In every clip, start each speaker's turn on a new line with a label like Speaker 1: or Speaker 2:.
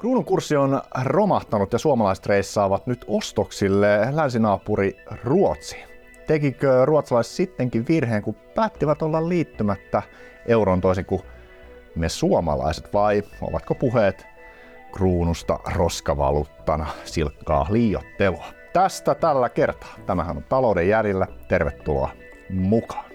Speaker 1: Kruunun kurssi on romahtanut ja suomalaiset reissaavat nyt ostoksille länsinaapuri Ruotsi. Tekikö ruotsalaiset sittenkin virheen, kun päättivät olla liittymättä euron toisin kuin me suomalaiset vai ovatko puheet kruunusta roskavaluuttana silkkaa liiottelua? Tästä tällä kertaa. Tämähän on talouden järjellä. Tervetuloa mukaan.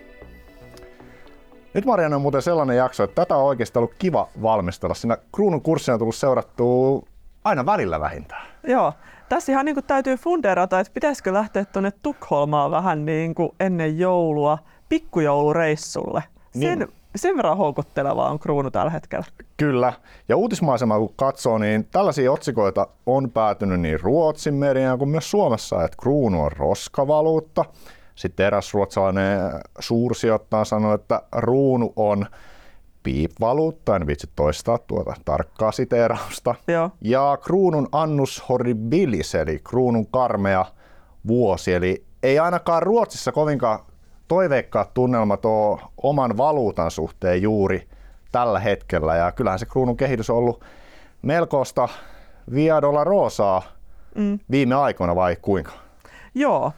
Speaker 1: Nyt Marianne on muuten sellainen jakso, että tätä on oikeasti ollut kiva valmistella. Siinä kruunun kurssi on tullut seurattua aina välillä vähintään.
Speaker 2: Joo. Tässä ihan niin kuin täytyy funderata, että pitäisikö lähteä tuonne Tukholmaan vähän niin kuin ennen joulua pikkujoulureissulle. Sen, niin. sen verran houkuttelevaa on kruunu tällä hetkellä.
Speaker 1: Kyllä. Ja uutismaisemaa kun katsoo, niin tällaisia otsikoita on päätynyt niin Ruotsin mediaan kuin myös Suomessa, että kruunu on roskavaluutta – sitten eräs ruotsalainen suursijoittaja sanoi, että ruunu on piipvaluutta, en vitsi toistaa tuota tarkkaa siteerausta.
Speaker 2: Joo.
Speaker 1: Ja kruunun annus horribilis, eli kruunun karmea vuosi, eli ei ainakaan Ruotsissa kovinkaan toiveikkaat tunnelmat ole oman valuutan suhteen juuri tällä hetkellä. Ja kyllähän se kruunun kehitys on ollut melkoista via dolorosaa mm. viime aikoina vai kuinka?
Speaker 2: Joo,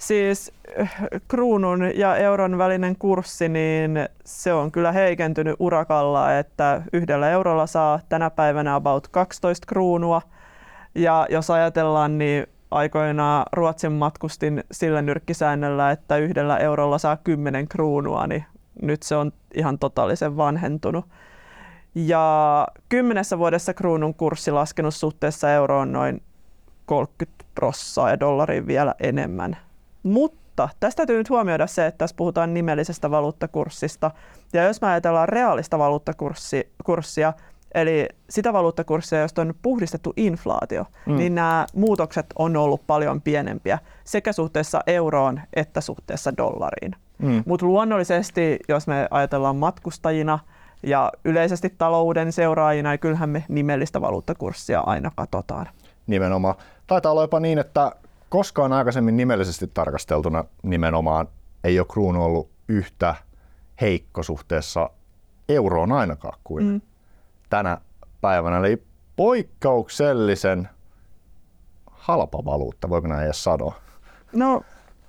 Speaker 2: Siis eh, kruunun ja euron välinen kurssi, niin se on kyllä heikentynyt urakalla, että yhdellä eurolla saa tänä päivänä about 12 kruunua. Ja jos ajatellaan, niin aikoinaan Ruotsin matkustin sillä nyrkkisäännöllä, että yhdellä eurolla saa 10 kruunua, niin nyt se on ihan totaalisen vanhentunut. Ja kymmenessä vuodessa kruunun kurssi laskenut suhteessa euroon noin 30 prossaa ja dollariin vielä enemmän. Mutta tästä täytyy nyt huomioida se, että tässä puhutaan nimellisestä valuuttakurssista. Ja jos me ajatellaan reaalista valuuttakurssia, eli sitä valuuttakurssia, josta on puhdistettu inflaatio, mm. niin nämä muutokset on ollut paljon pienempiä sekä suhteessa euroon että suhteessa dollariin. Mm. Mutta luonnollisesti, jos me ajatellaan matkustajina ja yleisesti talouden seuraajina, niin kyllähän me nimellistä valuuttakurssia aina katsotaan.
Speaker 1: Nimenomaan. Taitaa olla jopa niin, että koskaan aikaisemmin nimellisesti tarkasteltuna nimenomaan ei ole kruunu ollut yhtä heikko suhteessa euroon ainakaan kuin mm. tänä päivänä. Eli poikkeuksellisen halpa valuutta, voiko näin edes sanoa?
Speaker 2: No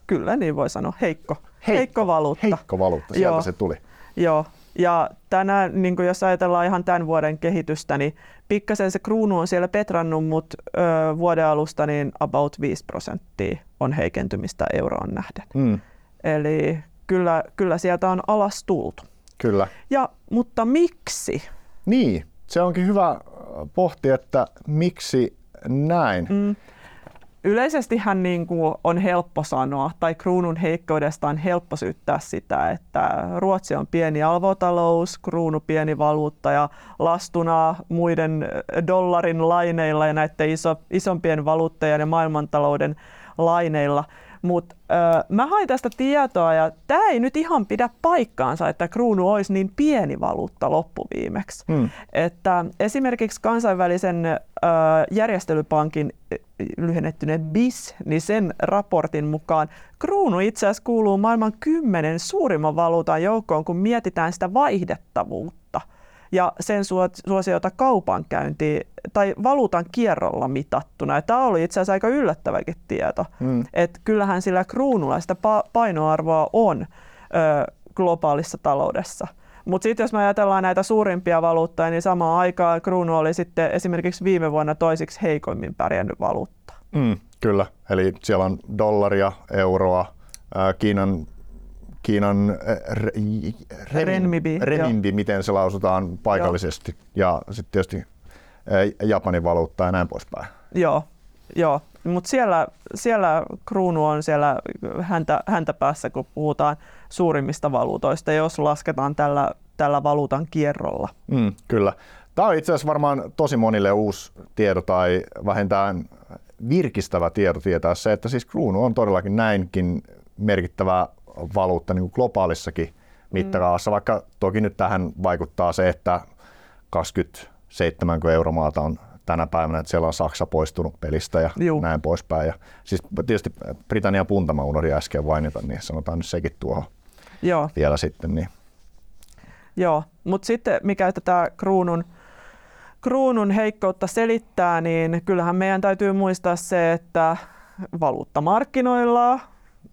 Speaker 2: kyllä niin voi sanoa, heikko. Heikko, heikko valuutta.
Speaker 1: Heikko valuutta, sieltä Joo. se tuli.
Speaker 2: Joo, ja tänään, niin jos ajatellaan ihan tämän vuoden kehitystä, niin pikkasen se kruunu on siellä petrannut, mutta ö, vuoden alusta niin about 5 prosenttia on heikentymistä euroon nähden. Mm. Eli kyllä, kyllä sieltä on alas tultu.
Speaker 1: Kyllä.
Speaker 2: Ja, mutta miksi?
Speaker 1: Niin, se onkin hyvä pohtia, että miksi näin. Mm.
Speaker 2: Yleisesti hän niin kuin on helppo sanoa, tai kruunun heikkoudesta on helppo syyttää sitä, että Ruotsi on pieni alvotalous, kruunu pieni valuutta ja lastuna muiden dollarin laineilla ja näiden iso, isompien valuuttejen ja maailmantalouden laineilla – mutta mä hain tästä tietoa ja tämä ei nyt ihan pidä paikkaansa, että kruunu olisi niin pieni valuutta loppuviimeksi. Hmm. Että esimerkiksi kansainvälisen ö, järjestelypankin lyhennettyneen BIS, niin sen raportin mukaan kruunu itse asiassa kuuluu maailman kymmenen suurimman valuutan joukkoon, kun mietitään sitä vaihdettavuutta ja sen suosiota kaupankäyntiin tai valuutan kierrolla mitattuna. Ja tämä oli itse asiassa aika yllättäväkin tieto, mm. että kyllähän sillä kruunulla sitä painoarvoa on ö, globaalissa taloudessa. Mutta sitten jos me ajatellaan näitä suurimpia valuuttoja, niin samaan aikaan kruunu oli sitten esimerkiksi viime vuonna toisiksi heikoimmin pärjännyt valuutta.
Speaker 1: Mm, kyllä, eli siellä on dollaria, euroa, Kiinan Kiinan re,
Speaker 2: re, renminbi,
Speaker 1: renminbi miten se lausutaan paikallisesti, joo. ja sitten tietysti Japanin valuutta ja näin poispäin.
Speaker 2: Joo, joo. mutta siellä, siellä kruunu on siellä häntä, häntä päässä, kun puhutaan suurimmista valuutoista, jos lasketaan tällä, tällä valuutan kierrolla.
Speaker 1: Mm, kyllä. Tämä on itse asiassa varmaan tosi monille uusi tieto tai vähintään virkistävä tieto tietää se, että siis kruunu on todellakin näinkin merkittävä valuutta niin kuin globaalissakin mittakaavassa, mm. vaikka toki nyt tähän vaikuttaa se, että 27 euromaata on tänä päivänä, että siellä on Saksa poistunut pelistä ja Juu. näin poispäin. Ja siis tietysti Britannian punta mä unohdin äsken mainita, niin sanotaan nyt sekin tuohon Joo. vielä sitten. Niin.
Speaker 2: Joo, mutta sitten mikä että tämä kruunun, kruunun heikkoutta selittää, niin kyllähän meidän täytyy muistaa se, että valuuttamarkkinoilla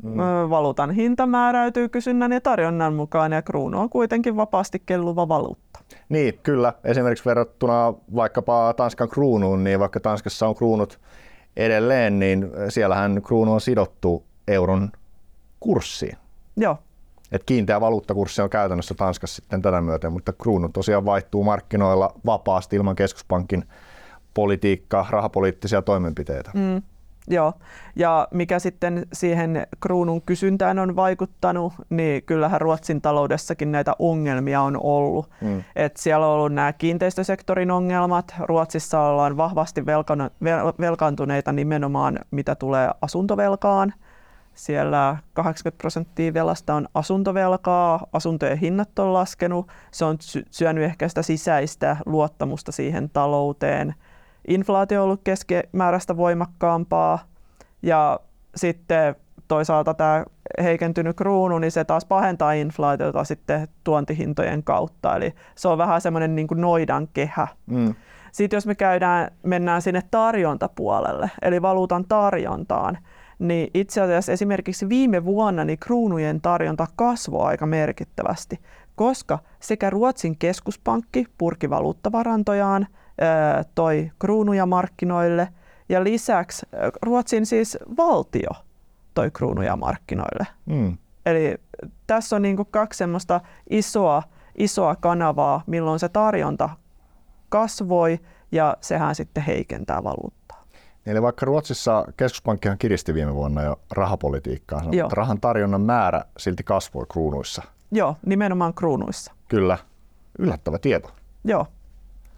Speaker 2: mm. valuutan hinta määräytyy kysynnän ja tarjonnan mukaan ja kruunu on kuitenkin vapaasti kelluva valuutta.
Speaker 1: Niin, kyllä. Esimerkiksi verrattuna vaikkapa Tanskan kruunuun, niin vaikka Tanskassa on kruunut edelleen, niin siellähän kruunu on sidottu euron kurssiin.
Speaker 2: Joo.
Speaker 1: Et kiinteä valuuttakurssi on käytännössä Tanskassa sitten tätä myöten, mutta kruunu tosiaan vaihtuu markkinoilla vapaasti ilman keskuspankin politiikkaa, rahapoliittisia toimenpiteitä.
Speaker 2: Mm. Joo, ja mikä sitten siihen kruunun kysyntään on vaikuttanut, niin kyllähän Ruotsin taloudessakin näitä ongelmia on ollut. Mm. Et siellä on ollut nämä kiinteistösektorin ongelmat. Ruotsissa ollaan vahvasti velkaantuneita nimenomaan mitä tulee asuntovelkaan. Siellä 80 prosenttia velasta on asuntovelkaa, asuntojen hinnat on laskenut, se on syönyt ehkä sitä sisäistä luottamusta siihen talouteen. Inflaatio on ollut keskimääräistä voimakkaampaa ja sitten toisaalta tämä heikentynyt kruunu, niin se taas pahentaa inflaatiota sitten tuontihintojen kautta. Eli se on vähän semmoinen niin kuin noidan kehä. Mm. Sitten jos me käydään, mennään sinne tarjontapuolelle, eli valuutan tarjontaan, niin itse asiassa esimerkiksi viime vuonna niin kruunujen tarjonta kasvoi aika merkittävästi, koska sekä Ruotsin keskuspankki purki valuuttavarantojaan, toi kruunuja markkinoille ja lisäksi Ruotsin siis valtio toi kruunuja markkinoille. Mm. Eli tässä on niin kuin kaksi semmoista isoa, isoa kanavaa, milloin se tarjonta kasvoi ja sehän sitten heikentää valuuttaa.
Speaker 1: Eli vaikka Ruotsissa keskuspankkihan kiristi viime vuonna jo rahapolitiikkaa, Joo. rahan tarjonnan määrä silti kasvoi kruunuissa.
Speaker 2: Joo, nimenomaan kruunuissa.
Speaker 1: Kyllä. Yllättävä tieto.
Speaker 2: Joo.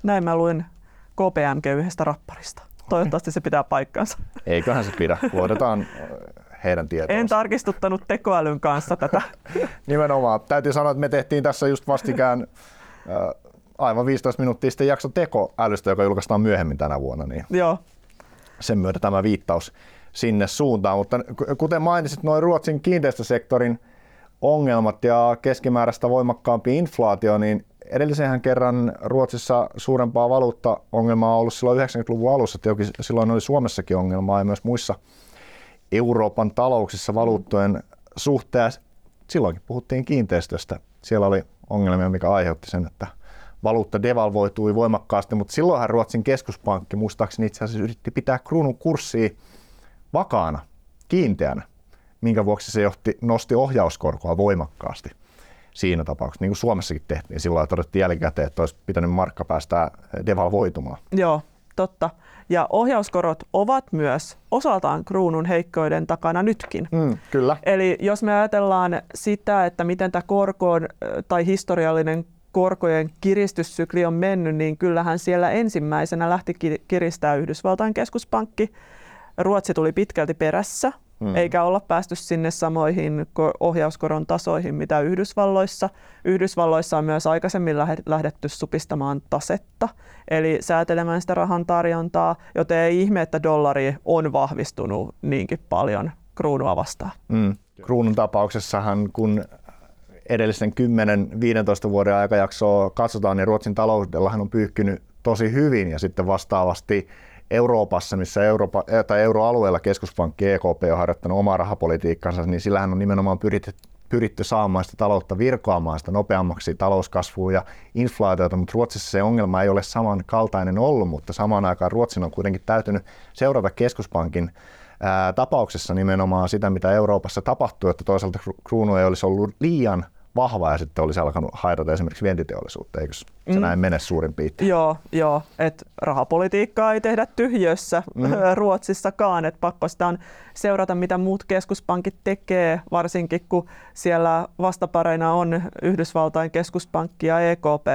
Speaker 2: Näin mä luin KPMG yhdestä rapparista. Toivottavasti se pitää paikkansa.
Speaker 1: Eiköhän se pidä. Luotetaan heidän tietoonsa.
Speaker 2: En tarkistuttanut tekoälyn kanssa tätä.
Speaker 1: Nimenomaan. Täytyy sanoa, että me tehtiin tässä just vastikään aivan 15 minuuttia sitten jakso tekoälystä, joka julkaistaan myöhemmin tänä vuonna. Niin
Speaker 2: Joo
Speaker 1: sen myötä tämä viittaus sinne suuntaan. Mutta kuten mainitsit, noin Ruotsin kiinteistösektorin ongelmat ja keskimääräistä voimakkaampi inflaatio, niin edellisenhän kerran Ruotsissa suurempaa valuutta-ongelmaa on ollut silloin 90-luvun alussa, että silloin oli Suomessakin ongelmaa ja myös muissa Euroopan talouksissa valuuttojen suhteen. Silloinkin puhuttiin kiinteistöstä. Siellä oli ongelmia, mikä aiheutti sen, että valuutta devalvoitui voimakkaasti, mutta silloinhan Ruotsin keskuspankki muistaakseni itse asiassa yritti pitää kruunun kurssia vakaana, kiinteänä, minkä vuoksi se johti, nosti ohjauskorkoa voimakkaasti siinä tapauksessa, niin kuin Suomessakin tehtiin. Silloin todettiin jälkikäteen, että olisi pitänyt markka päästää devalvoitumaan.
Speaker 2: Joo, totta. Ja ohjauskorot ovat myös osaltaan kruunun heikkoiden takana nytkin.
Speaker 1: Mm, kyllä.
Speaker 2: Eli jos me ajatellaan sitä, että miten tämä korko tai historiallinen korkojen kiristyssykli on mennyt, niin kyllähän siellä ensimmäisenä lähti kiristää Yhdysvaltain keskuspankki. Ruotsi tuli pitkälti perässä, mm. eikä olla päästy sinne samoihin ohjauskoron tasoihin, mitä Yhdysvalloissa. Yhdysvalloissa on myös aikaisemmin lähdetty supistamaan tasetta, eli säätelemään sitä rahan tarjontaa, joten ei ihme, että dollari on vahvistunut niinkin paljon kruunua vastaan.
Speaker 1: Mm. Kruunun tapauksessahan, kun edellisen 10-15 vuoden aikajaksoa katsotaan, niin Ruotsin taloudellahan on pyyhkinyt tosi hyvin ja sitten vastaavasti Euroopassa, missä Eurooppa, eh, tai euroalueella keskuspankki EKP on harjoittanut omaa rahapolitiikkansa, niin sillähän on nimenomaan pyritty, pyritty saamaan sitä taloutta virkoamaan sitä nopeammaksi talouskasvua ja inflaatiota, mutta Ruotsissa se ongelma ei ole samankaltainen ollut, mutta samaan aikaan Ruotsin on kuitenkin täytynyt seurata keskuspankin ää, tapauksessa nimenomaan sitä, mitä Euroopassa tapahtuu, että toisaalta kruunu ei olisi ollut liian vahva ja sitten olisi alkanut haitata esimerkiksi vientiteollisuutta, eikö se mm. näin mene suurin piirtein?
Speaker 2: Joo, joo että rahapolitiikkaa ei tehdä tyhjössä mm. Ruotsissakaan, että pakko sitä on seurata, mitä muut keskuspankit tekee, varsinkin kun siellä vastapareina on Yhdysvaltain keskuspankki ja EKP,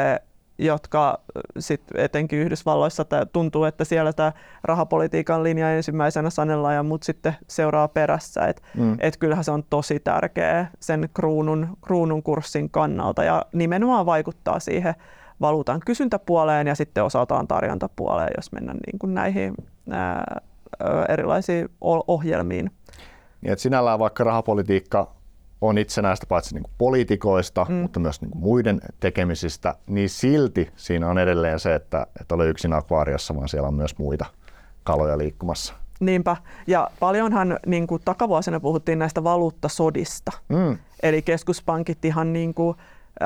Speaker 2: jotka sit etenkin Yhdysvalloissa tuntuu, että siellä tämä rahapolitiikan linja ensimmäisenä sanellaan ja muut sitten seuraa perässä. Et, mm. et kyllähän se on tosi tärkeä sen kruunun, kruunun kurssin kannalta ja nimenomaan vaikuttaa siihen valuutan kysyntäpuoleen ja sitten osaltaan tarjontapuoleen, jos mennään niin kuin näihin ää, erilaisiin ohjelmiin.
Speaker 1: Niin, että sinällään vaikka rahapolitiikka on itsenäistä paitsi niin kuin poliitikoista, mm. mutta myös niin kuin muiden tekemisistä, niin silti siinä on edelleen se, että et ole yksin akvaariossa, vaan siellä on myös muita kaloja liikkumassa.
Speaker 2: Niinpä. Ja paljonhan niin kuin takavuosina puhuttiin näistä valuuttasodista. Mm. Eli keskuspankit ihan niin kuin,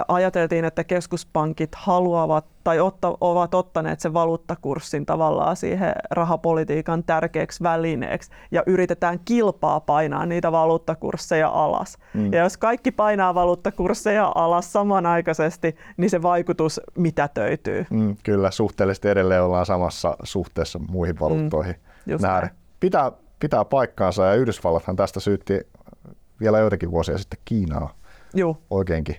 Speaker 2: ajateltiin, että keskuspankit haluavat tai otta, ovat ottaneet sen valuuttakurssin tavallaan siihen rahapolitiikan tärkeäksi välineeksi ja yritetään kilpaa painaa niitä valuuttakursseja alas. Mm. Ja jos kaikki painaa valuuttakursseja alas samanaikaisesti, niin se vaikutus mitätöityy.
Speaker 1: Mm, kyllä, suhteellisesti edelleen ollaan samassa suhteessa muihin valuuttoihin. Mm, pitää, pitää paikkaansa ja Yhdysvallathan tästä syytti vielä joitakin vuosia sitten Kiinaa Juu. oikeinkin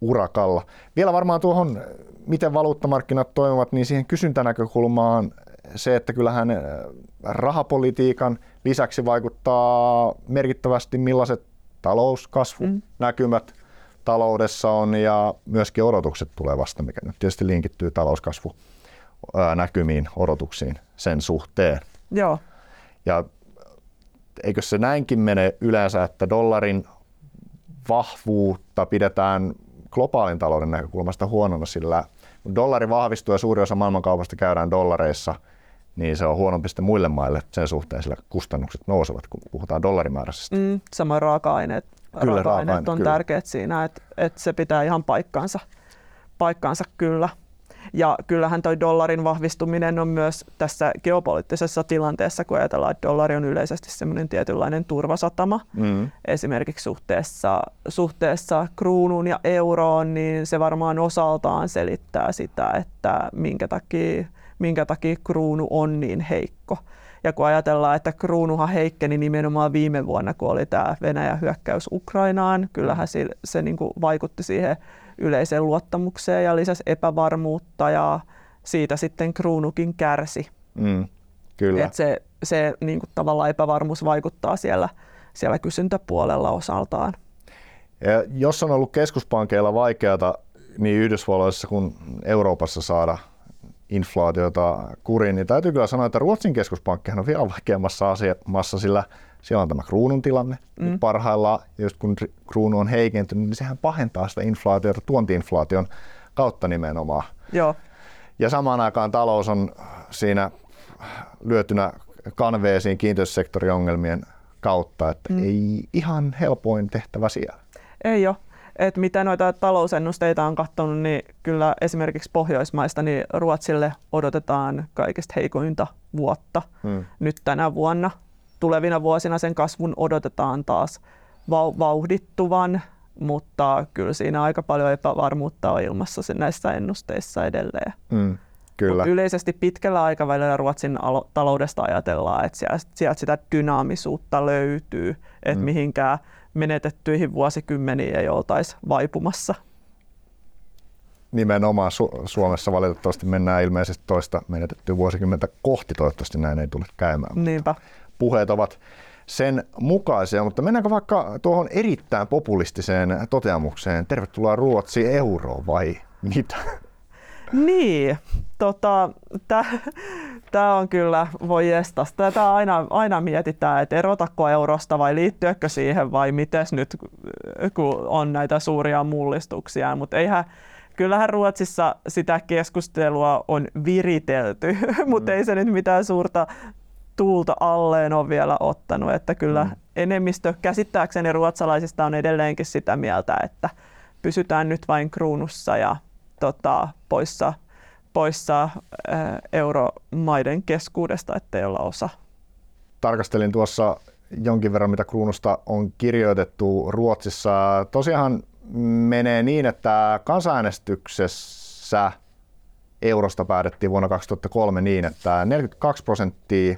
Speaker 1: urakalla. Vielä varmaan tuohon, miten valuuttamarkkinat toimivat, niin siihen kysyntänäkökulmaan se, että kyllähän äh, rahapolitiikan lisäksi vaikuttaa merkittävästi millaiset talouskasvunäkymät mm. taloudessa on ja myöskin odotukset tulevasta, mikä nyt tietysti linkittyy talouskasvu näkymiin, odotuksiin sen suhteen.
Speaker 2: Joo.
Speaker 1: Ja eikö se näinkin mene yleensä, että dollarin vahvuutta pidetään globaalin talouden näkökulmasta huonona, sillä kun dollari vahvistuu ja suuri osa maailmankaupasta käydään dollareissa, niin se on huonompi sitten muille maille sen suhteen, sillä kustannukset nousevat, kun puhutaan dollarimääräisestä.
Speaker 2: Mm, samoin raaka-aineet, kyllä, raaka-aineet on kyllä. tärkeät siinä, että, että se pitää ihan paikkansa, paikkansa kyllä. Ja kyllähän toi dollarin vahvistuminen on myös tässä geopoliittisessa tilanteessa, kun ajatellaan, että dollari on yleisesti semmoinen tietynlainen turvasatama. Mm. Esimerkiksi suhteessa, suhteessa kruunuun ja euroon, niin se varmaan osaltaan selittää sitä, että minkä takia, minkä takia kruunu on niin heikko. Ja kun ajatellaan, että kruunuhan heikkeni nimenomaan viime vuonna, kun oli tämä Venäjän hyökkäys Ukrainaan, kyllähän se, se niin kuin vaikutti siihen yleiseen luottamukseen ja lisäsi epävarmuutta ja siitä sitten kruunukin kärsi. Mm,
Speaker 1: kyllä.
Speaker 2: Et se se niin kuin tavallaan epävarmuus vaikuttaa siellä, siellä kysyntäpuolella osaltaan.
Speaker 1: Ja jos on ollut keskuspankeilla vaikeata niin Yhdysvalloissa kuin Euroopassa saada inflaatiota kuriin, niin täytyy kyllä sanoa, että Ruotsin keskuspankkihan on vielä vaikeammassa asemassa, sillä siellä on tämä kruunun tilanne mm. parhaillaan, ja just kun kruunu on heikentynyt, niin sehän pahentaa sitä inflaatiota tuontiinflaation kautta nimenomaan.
Speaker 2: Joo.
Speaker 1: Ja samaan aikaan talous on siinä lyötynä kanveesiin kiinteistösektoriongelmien kautta, että mm. ei ihan helpoin tehtävä siellä.
Speaker 2: Ei ole. Et mitä noita talousennusteita on katsonut, niin kyllä esimerkiksi Pohjoismaista niin Ruotsille odotetaan kaikista heikointa vuotta mm. nyt tänä vuonna tulevina vuosina sen kasvun odotetaan taas vauhdittuvan, mutta kyllä siinä aika paljon epävarmuutta on ilmassa näissä ennusteissa edelleen. Mm,
Speaker 1: kyllä.
Speaker 2: yleisesti pitkällä aikavälillä Ruotsin taloudesta ajatellaan, että sieltä sitä dynaamisuutta löytyy, että mm. mihinkään menetettyihin vuosikymmeniin ei oltaisi vaipumassa.
Speaker 1: Nimenomaan Su- Suomessa valitettavasti mennään ilmeisesti toista menetettyä vuosikymmentä kohti, toivottavasti näin ei tule käymään.
Speaker 2: Niinpä
Speaker 1: puheet ovat sen mukaisia, mutta mennäänkö vaikka tuohon erittäin populistiseen toteamukseen, tervetuloa Ruotsi euroon vai mitä?
Speaker 2: Niin, tota, tämä on kyllä, voi jestas, tätä aina, aina mietitään, että erotako eurosta vai liittyäkö siihen vai miten nyt, kun on näitä suuria mullistuksia, mutta eihän, kyllähän Ruotsissa sitä keskustelua on viritelty, mutta mm. ei se nyt mitään suurta tuulta alleen on vielä ottanut, että kyllä mm. enemmistö käsittääkseni ruotsalaisista on edelleenkin sitä mieltä, että pysytään nyt vain kruunussa ja tota, poissa, poissa ää, euromaiden keskuudesta, ettei olla osa.
Speaker 1: Tarkastelin tuossa jonkin verran, mitä kruunusta on kirjoitettu Ruotsissa. Tosiaan menee niin, että kansanäänestyksessä eurosta päätettiin vuonna 2003 niin, että 42 prosenttia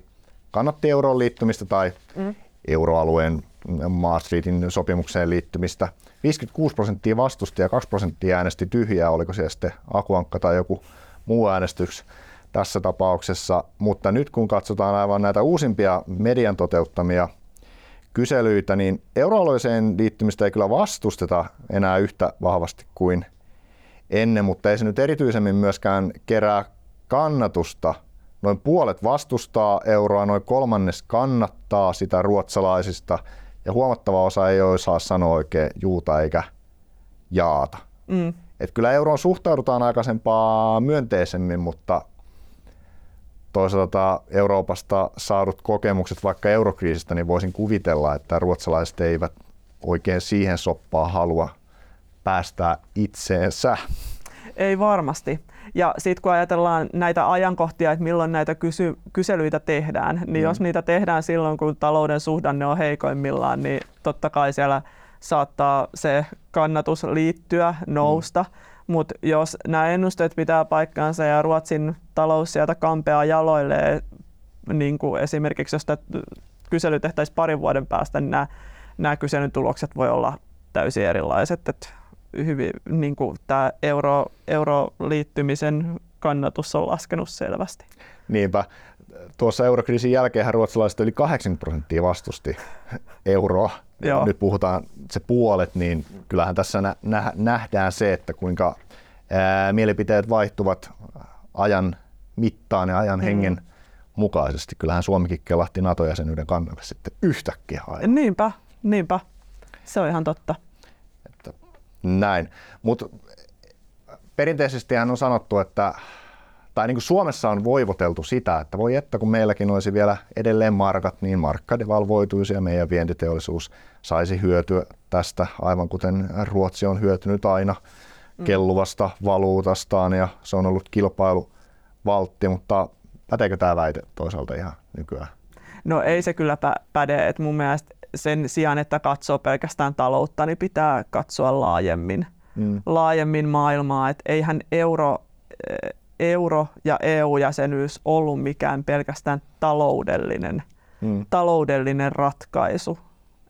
Speaker 1: kannatti euroon liittymistä tai mm. euroalueen Maastrichtin sopimukseen liittymistä. 56 prosenttia vastusti ja 2 prosenttia äänesti tyhjää, oliko se sitten akuankka tai joku muu äänestys tässä tapauksessa. Mutta nyt kun katsotaan aivan näitä uusimpia median toteuttamia kyselyitä, niin euroalueeseen liittymistä ei kyllä vastusteta enää yhtä vahvasti kuin ennen, mutta ei se nyt erityisemmin myöskään kerää kannatusta – Noin puolet vastustaa euroa, noin kolmannes kannattaa sitä ruotsalaisista ja huomattava osa ei osaa sanoa oikein juuta eikä jaata.
Speaker 2: Mm.
Speaker 1: Et kyllä euroon suhtaudutaan aikaisempaa myönteisemmin, mutta toisaalta Euroopasta saadut kokemukset vaikka eurokriisistä, niin voisin kuvitella, että ruotsalaiset eivät oikein siihen soppaan halua päästää itseensä.
Speaker 2: Ei varmasti. Ja sitten kun ajatellaan näitä ajankohtia, että milloin näitä kysy- kyselyitä tehdään, niin mm. jos niitä tehdään silloin, kun talouden suhdanne on heikoimmillaan, niin totta kai siellä saattaa se kannatus liittyä, nousta. Mm. Mutta jos nämä ennusteet pitää paikkaansa ja Ruotsin talous sieltä kampeaa jaloille, niin kuin esimerkiksi jos kysely tehtäisiin parin vuoden päästä, niin nämä, nämä kyselyn tulokset voi olla täysin erilaiset. Et hyvin, niin kuin tämä euro, euroliittymisen kannatus on laskenut selvästi.
Speaker 1: Niinpä. Tuossa eurokriisin jälkeen ruotsalaiset yli 80 prosenttia vastusti euroa. Joo. Nyt puhutaan se puolet, niin kyllähän tässä nä- nähdään se, että kuinka ää, mielipiteet vaihtuvat ajan mittaan ja ajan mm. hengen mukaisesti. Kyllähän Suomikin kelahti NATO-jäsenyyden kannalle sitten yhtäkkiä
Speaker 2: aivan. Niinpä, niinpä. Se on ihan totta.
Speaker 1: Näin. Mutta perinteisesti on sanottu, että tai niin kuin Suomessa on voivoteltu sitä, että voi että kun meilläkin olisi vielä edelleen markat, niin markka devalvoituisi ja meidän vientiteollisuus saisi hyötyä tästä, aivan kuten Ruotsi on hyötynyt aina mm. kelluvasta valuutastaan ja se on ollut kilpailuvaltti, mutta päteekö tämä väite toisaalta ihan nykyään?
Speaker 2: No ei se kyllä päde, että mun mielestä sen sijaan, että katsoo pelkästään taloutta, niin pitää katsoa laajemmin, mm. laajemmin maailmaa. Et eihän euro, eh, euro ja EU-jäsenyys ollut mikään pelkästään taloudellinen, mm. taloudellinen ratkaisu.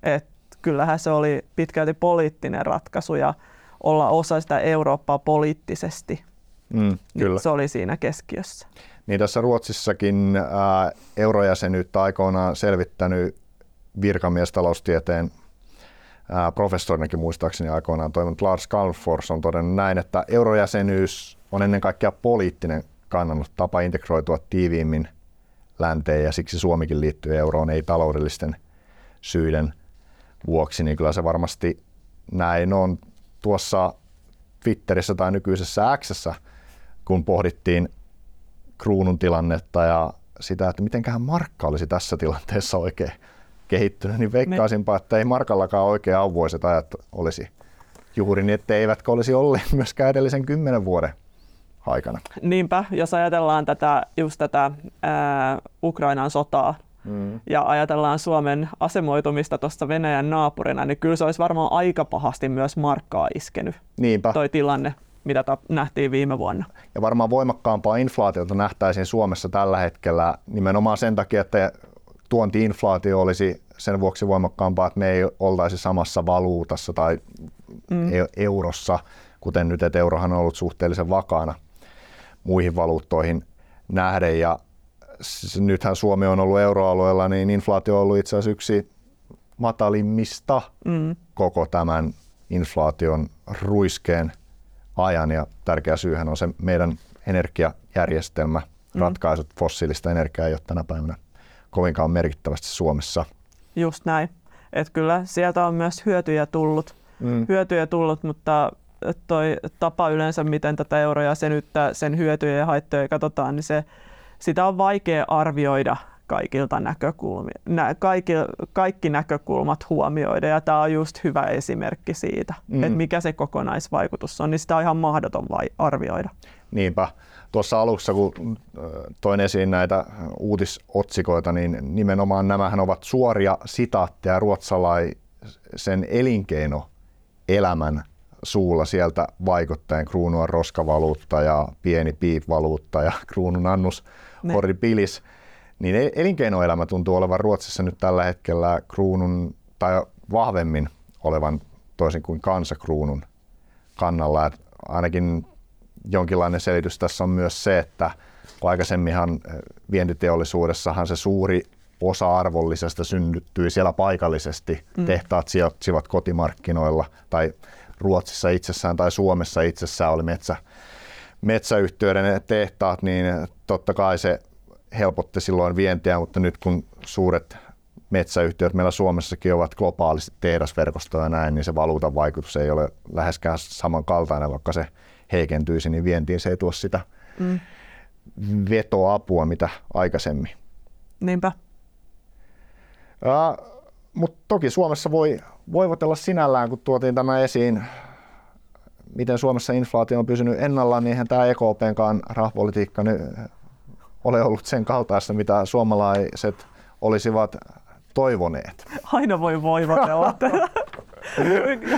Speaker 2: Et kyllähän se oli pitkälti poliittinen ratkaisu ja olla osa sitä Eurooppaa poliittisesti. Mm, kyllä. Se oli siinä keskiössä.
Speaker 1: Niin tässä Ruotsissakin ää, eurojäsenyyttä aikoinaan selvittänyt virkamiestaloustieteen professorinakin muistaakseni aikoinaan toiminut Lars Calmfors on todennut näin, että eurojäsenyys on ennen kaikkea poliittinen kannanut tapa integroitua tiiviimmin länteen ja siksi Suomikin liittyy euroon ei taloudellisten syiden vuoksi, niin kyllä se varmasti näin on. Tuossa Twitterissä tai nykyisessä Xssä, kun pohdittiin kruunun tilannetta ja sitä, että mitenköhän markka olisi tässä tilanteessa oikein kehittynyt, niin veikkaisinpa, että ei Markallakaan oikein auvoiset ajat olisi juuri niin, että eivätkä olisi olleet myöskään edellisen kymmenen vuoden aikana.
Speaker 2: Niinpä, jos ajatellaan tätä, just tätä ää, Ukrainan sotaa mm. ja ajatellaan Suomen asemoitumista tuossa Venäjän naapurina, niin kyllä se olisi varmaan aika pahasti myös markkaa iskenyt
Speaker 1: Niinpä.
Speaker 2: toi tilanne mitä ta- nähtiin viime vuonna.
Speaker 1: Ja varmaan voimakkaampaa inflaatiota nähtäisiin Suomessa tällä hetkellä nimenomaan sen takia, että tuonti-inflaatio olisi sen vuoksi voimakkaampaa, että me ei oltaisi samassa valuutassa tai mm. E-, eurossa, kuten nyt, että eurohan on ollut suhteellisen vakaana muihin valuuttoihin nähden. Ja nythän Suomi on ollut euroalueella, niin inflaatio on ollut itse asiassa yksi matalimmista mm. koko tämän inflaation ruiskeen ajan. Ja tärkeä syyhän on se meidän energiajärjestelmä, mm. ratkaisut fossiilista energiaa ei ole tänä päivänä kovinkaan merkittävästi Suomessa.
Speaker 2: Just näin. Et kyllä sieltä on myös hyötyjä tullut, mm. hyötyjä tullut mutta toi tapa yleensä, miten tätä eurojäsenyyttä, sen hyötyjä ja haittoja katsotaan, niin se, sitä on vaikea arvioida kaikilta näkökulmia, nä, kaikki, kaikki näkökulmat huomioida ja tämä on just hyvä esimerkki siitä, mm. että mikä se kokonaisvaikutus on, niin sitä on ihan mahdoton vai arvioida.
Speaker 1: Niinpä tuossa alussa, kun toin esiin näitä uutisotsikoita, niin nimenomaan nämähän ovat suoria sitaatteja ruotsalaisen elinkeinoelämän suulla sieltä vaikuttaen kruunu on roskavaluutta ja pieni piip-valuutta ja kruunun annus ne. horribilis. Niin e- elinkeinoelämä tuntuu olevan Ruotsissa nyt tällä hetkellä kruunun tai vahvemmin olevan toisin kuin kansakruunun kannalla. Et ainakin jonkinlainen selitys tässä on myös se, että kun aikaisemminhan eh, vientiteollisuudessahan se suuri osa arvollisesta synnyttyi siellä paikallisesti. Mm. Tehtaat sijoittivat kotimarkkinoilla tai Ruotsissa itsessään tai Suomessa itsessään oli metsä, metsäyhtiöiden tehtaat, niin totta kai se helpotti silloin vientiä, mutta nyt kun suuret metsäyhtiöt meillä Suomessakin ovat globaalisti tehdasverkostoja ja näin, niin se valuutan vaikutus ei ole läheskään samankaltainen, vaikka se heikentyisi, niin vientiin se ei tuo sitä mm. vetoapua, mitä aikaisemmin.
Speaker 2: Niinpä.
Speaker 1: Uh, Mutta toki Suomessa voi voivotella sinällään, kun tuotiin tämä esiin, miten Suomessa inflaatio on pysynyt ennallaan, niin eihän tämä EKPnkaan rahapolitiikka nyt ole ollut sen kaltaista, mitä suomalaiset olisivat toivoneet.
Speaker 2: Aina voi voivotella.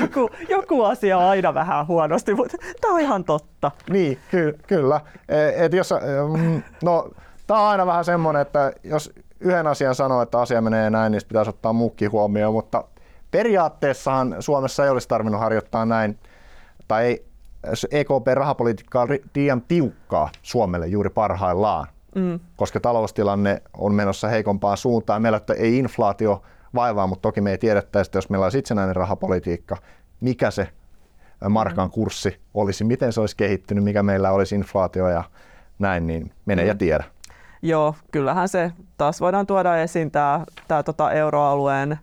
Speaker 2: joku, joku asia on aina vähän huonosti, mutta tämä on ihan totta.
Speaker 1: Niin, ky- kyllä. E, et jos, mm, no, tämä on aina vähän semmoinen, että jos yhden asian sanoo, että asia menee näin, niin pitäisi ottaa muukki huomioon, mutta periaatteessahan Suomessa ei olisi tarvinnut harjoittaa näin, tai ei, EKP-rahapolitiikka on liian tiukkaa Suomelle juuri parhaillaan, mm. koska taloustilanne on menossa heikompaan suuntaan. Meillä ei inflaatio vaivaa, mutta toki me ei tiedettäisi, että jos meillä olisi itsenäinen rahapolitiikka, mikä se markan kurssi olisi, miten se olisi kehittynyt, mikä meillä olisi inflaatio ja näin, niin mene mm. ja tiedä.
Speaker 2: Joo, kyllähän se taas voidaan tuoda esiin tämä, tämä tota euroalueen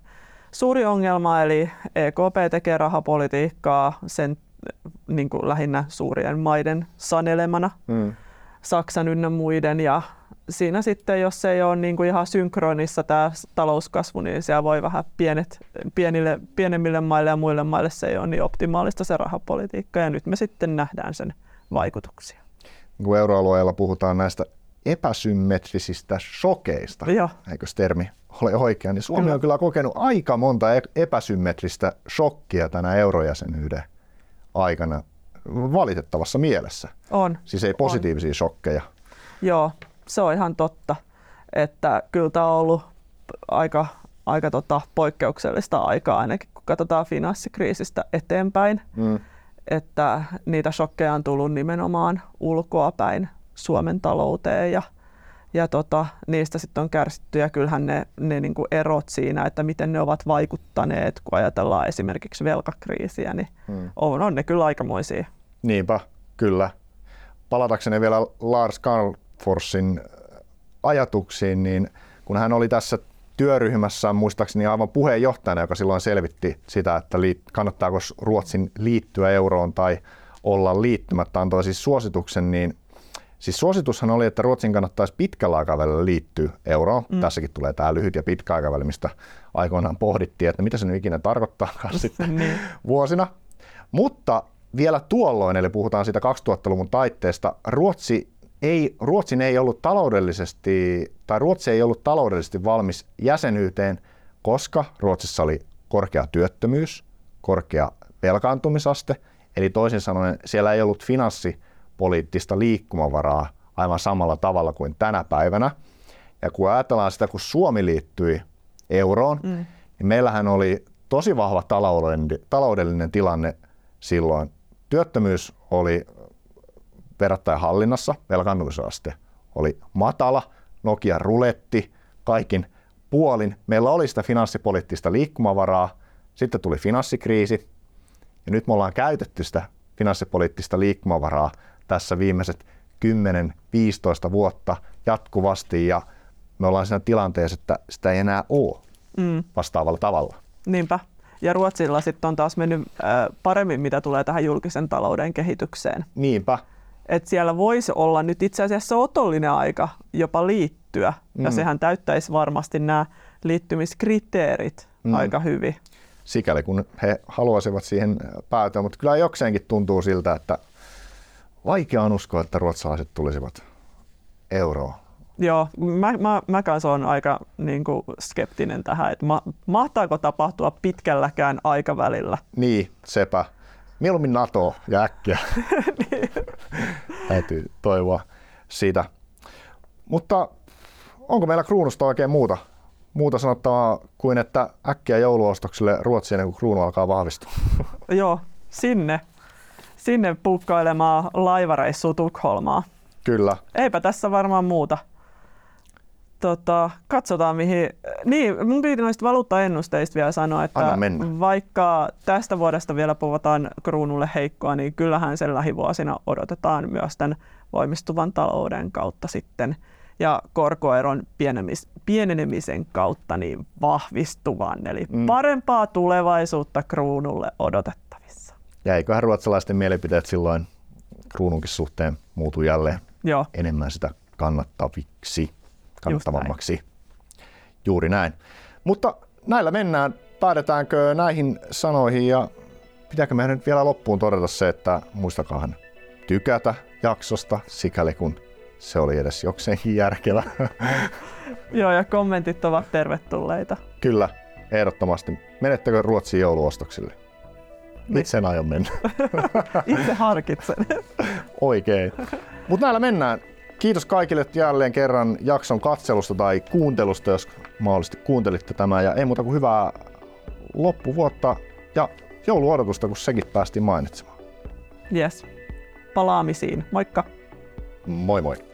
Speaker 2: suuri ongelma, eli EKP tekee rahapolitiikkaa sen niin kuin lähinnä suurien maiden sanelemana, mm. Saksan ynnä muiden, ja siinä sitten, jos se ei ole niin kuin ihan synkronissa tämä talouskasvu, niin siellä voi vähän pienet, pienille, pienemmille maille ja muille maille se ei ole niin optimaalista se rahapolitiikka, ja nyt me sitten nähdään sen vaikutuksia.
Speaker 1: Kun euroalueella puhutaan näistä epäsymmetrisistä shokeista,
Speaker 2: Joo.
Speaker 1: eikö termi ole oikea, niin Suomi kyllä. on kyllä kokenut aika monta e- epäsymmetristä shokkia tänä eurojäsenyyden aikana valitettavassa mielessä.
Speaker 2: On.
Speaker 1: Siis ei positiivisia on. shokkeja.
Speaker 2: Joo, se on ihan totta. Että kyllä tämä on ollut aika, aika tota poikkeuksellista aikaa ainakin, kun katsotaan finanssikriisistä eteenpäin. Mm. Että niitä shokkeja on tullut nimenomaan ulkoapäin Suomen talouteen ja, ja tota, niistä sitten on kärsitty ja kyllähän ne, ne niin kuin erot siinä, että miten ne ovat vaikuttaneet, kun ajatellaan esimerkiksi velkakriisiä, niin hmm. on, on ne kyllä aikamoisia.
Speaker 1: Niinpä, kyllä. Palatakseni vielä Lars Calforsin ajatuksiin, niin kun hän oli tässä työryhmässä muistaakseni aivan puheenjohtajana, joka silloin selvitti sitä, että kannattaako Ruotsin liittyä euroon tai olla liittymättä, antoi siis suosituksen, niin Siis suositushan oli, että Ruotsin kannattaisi pitkällä aikavälillä liittyä euroon. Mm. Tässäkin tulee tämä lyhyt ja pitkä aikaväli, mistä aikoinaan pohdittiin, että mitä se nyt ikinä tarkoittaa sitten niin. vuosina. Mutta vielä tuolloin, eli puhutaan siitä 2000-luvun taitteesta, Ruotsi ei, Ruotsin ei ollut taloudellisesti, tai Ruotsi ei ollut taloudellisesti valmis jäsenyyteen, koska Ruotsissa oli korkea työttömyys, korkea velkaantumisaste, eli toisin sanoen siellä ei ollut finanssi poliittista liikkumavaraa aivan samalla tavalla kuin tänä päivänä. Ja kun ajatellaan sitä, kun Suomi liittyi euroon, mm. niin meillähän oli tosi vahva taloudellinen, taloudellinen tilanne silloin. Työttömyys oli verrattain hallinnassa, velkaantumisaste oli matala, Nokia ruletti kaikin puolin. Meillä oli sitä finanssipoliittista liikkumavaraa, sitten tuli finanssikriisi ja nyt me ollaan käytetty sitä finanssipoliittista liikkumavaraa tässä viimeiset 10-15 vuotta jatkuvasti ja me ollaan siinä tilanteessa, että sitä ei enää ole mm. vastaavalla tavalla.
Speaker 2: Niinpä. Ja Ruotsilla sitten on taas mennyt äh, paremmin, mitä tulee tähän julkisen talouden kehitykseen.
Speaker 1: Niinpä.
Speaker 2: Et siellä voisi olla nyt itse asiassa otollinen aika jopa liittyä, mm. ja sehän täyttäisi varmasti nämä liittymiskriteerit mm. aika hyvin.
Speaker 1: Sikäli kun he haluaisivat siihen päätyä, mutta kyllä jokseenkin tuntuu siltä, että vaikea on uskoa, että ruotsalaiset tulisivat euroon.
Speaker 2: Joo, mä, mä, mä kanssa olen aika niin kuin, skeptinen tähän, että ma, mahtaako tapahtua pitkälläkään aikavälillä.
Speaker 1: Niin, sepä. Mieluummin NATO ja äkkiä. niin. Täytyy toivoa siitä. Mutta onko meillä kruunusta oikein muuta, muuta sanottavaa kuin, että äkkiä jouluostoksille Ruotsiin ennen kuin kruunu alkaa vahvistua?
Speaker 2: Joo, sinne sinne pukkailemaan laivareissu Tukholmaa.
Speaker 1: Kyllä.
Speaker 2: Eipä tässä varmaan muuta. Tota, katsotaan mihin. Niin, mun piti noista valuuttaennusteista vielä sanoa, että vaikka tästä vuodesta vielä puhutaan kruunulle heikkoa, niin kyllähän sen lähivuosina odotetaan myös tämän voimistuvan talouden kautta sitten ja korkoeron pienemis, pienenemisen kautta niin vahvistuvan. Eli mm. parempaa tulevaisuutta kruunulle odotettavissa.
Speaker 1: Ja eiköhän ruotsalaisten mielipiteet silloin kruununkin suhteen muutu jälleen
Speaker 2: Joo.
Speaker 1: enemmän sitä kannattaviksi, kannattavammaksi. Näin. Juuri näin. Mutta näillä mennään. Päädetäänkö näihin sanoihin ja pitääkö meidän nyt vielä loppuun todeta se, että muistakaahan tykätä jaksosta, sikäli kun se oli edes jokseenkin järkevä.
Speaker 2: Joo, ja kommentit ovat tervetulleita.
Speaker 1: Kyllä, ehdottomasti. Menettekö Ruotsin jouluostoksille? Niin. Itse en aio mennä.
Speaker 2: Itse harkitsen.
Speaker 1: Oikein. Mutta näillä mennään. Kiitos kaikille jälleen kerran jakson katselusta tai kuuntelusta, jos mahdollisesti kuuntelitte tämä. Ja ei muuta kuin hyvää loppuvuotta ja jouluodotusta, kun sekin päästiin mainitsemaan.
Speaker 2: Yes. Palaamisiin. Moikka!
Speaker 1: Moi moi!